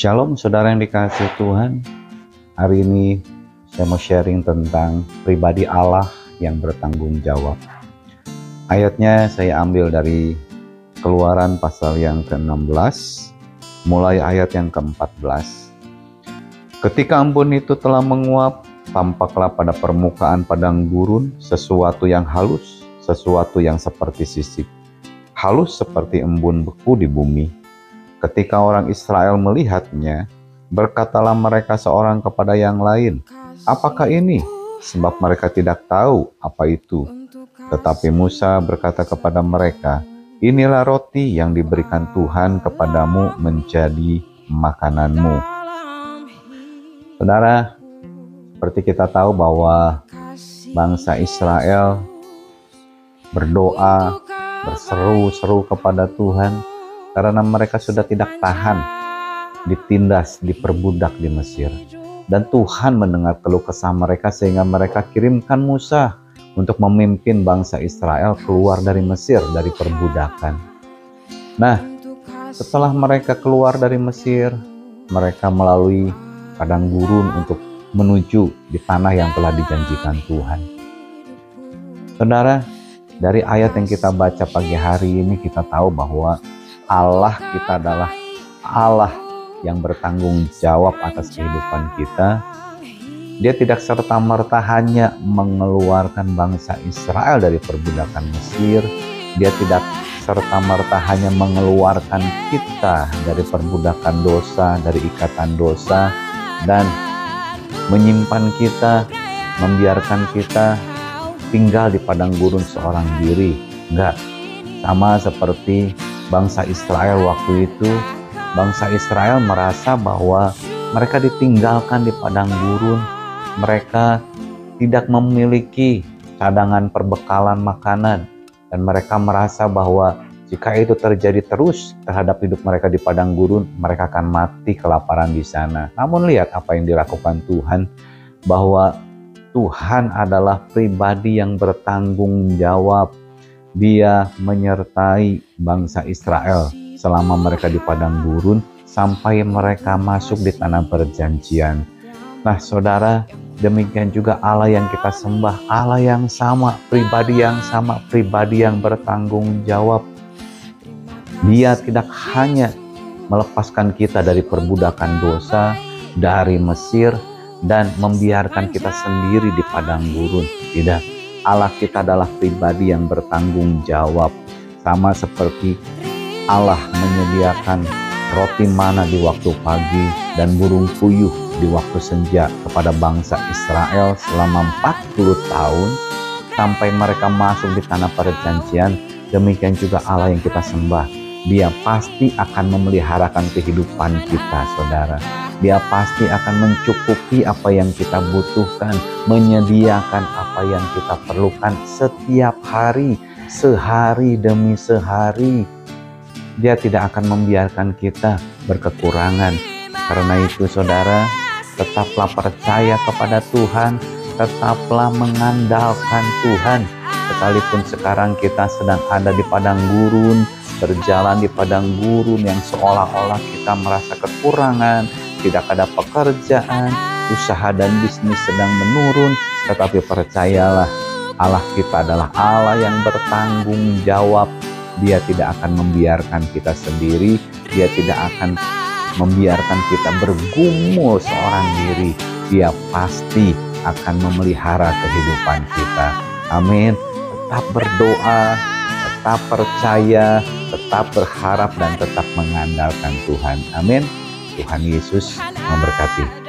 Shalom saudara yang dikasih Tuhan. Hari ini saya mau sharing tentang pribadi Allah yang bertanggung jawab. Ayatnya saya ambil dari keluaran pasal yang ke-16 Mulai ayat yang ke-14 Ketika embun itu telah menguap Tampaklah pada permukaan padang gurun sesuatu yang halus Sesuatu yang seperti sisip Halus seperti embun beku di bumi Ketika orang Israel melihatnya, berkatalah mereka seorang kepada yang lain, "Apakah ini?" Sebab mereka tidak tahu apa itu. Tetapi Musa berkata kepada mereka, "Inilah roti yang diberikan Tuhan kepadamu menjadi makananmu." Saudara, seperti kita tahu bahwa bangsa Israel berdoa, berseru-seru kepada Tuhan karena mereka sudah tidak tahan ditindas, diperbudak di Mesir. Dan Tuhan mendengar keluh kesah mereka sehingga mereka kirimkan Musa untuk memimpin bangsa Israel keluar dari Mesir, dari perbudakan. Nah, setelah mereka keluar dari Mesir, mereka melalui padang gurun untuk menuju di tanah yang telah dijanjikan Tuhan. Saudara, dari ayat yang kita baca pagi hari ini kita tahu bahwa Allah kita adalah Allah yang bertanggung jawab atas kehidupan kita. Dia tidak serta-merta hanya mengeluarkan bangsa Israel dari perbudakan Mesir. Dia tidak serta-merta hanya mengeluarkan kita dari perbudakan dosa, dari ikatan dosa, dan menyimpan kita, membiarkan kita tinggal di padang gurun seorang diri. Enggak, sama seperti bangsa Israel waktu itu, bangsa Israel merasa bahwa mereka ditinggalkan di padang gurun, mereka tidak memiliki cadangan perbekalan makanan, dan mereka merasa bahwa jika itu terjadi terus terhadap hidup mereka di padang gurun, mereka akan mati kelaparan di sana. Namun lihat apa yang dilakukan Tuhan, bahwa Tuhan adalah pribadi yang bertanggung jawab dia menyertai bangsa Israel selama mereka di padang gurun sampai mereka masuk di tanah perjanjian. Nah, saudara, demikian juga Allah yang kita sembah, Allah yang sama, pribadi yang sama, pribadi yang bertanggung jawab. Dia tidak hanya melepaskan kita dari perbudakan dosa, dari Mesir, dan membiarkan kita sendiri di padang gurun. Tidak, Allah kita adalah pribadi yang bertanggung jawab. Sama seperti Allah menyediakan roti mana di waktu pagi dan burung puyuh di waktu senja kepada bangsa Israel selama 40 tahun sampai mereka masuk di tanah perjanjian. Demikian juga Allah yang kita sembah. Dia pasti akan memeliharakan kehidupan kita, saudara. Dia pasti akan mencukupi apa yang kita butuhkan, menyediakan apa yang kita perlukan setiap hari, sehari demi sehari. Dia tidak akan membiarkan kita berkekurangan. Karena itu saudara, tetaplah percaya kepada Tuhan, tetaplah mengandalkan Tuhan. Sekalipun sekarang kita sedang ada di padang gurun, berjalan di padang gurun yang seolah-olah kita merasa kekurangan, tidak ada pekerjaan, usaha dan bisnis sedang menurun, tetapi percayalah Allah kita adalah Allah yang bertanggung jawab. Dia tidak akan membiarkan kita sendiri, dia tidak akan membiarkan kita bergumul seorang diri. Dia pasti akan memelihara kehidupan kita. Amin. Tetap berdoa, tetap percaya, tetap berharap dan tetap mengandalkan Tuhan. Amin. Tuhan Yesus memberkati.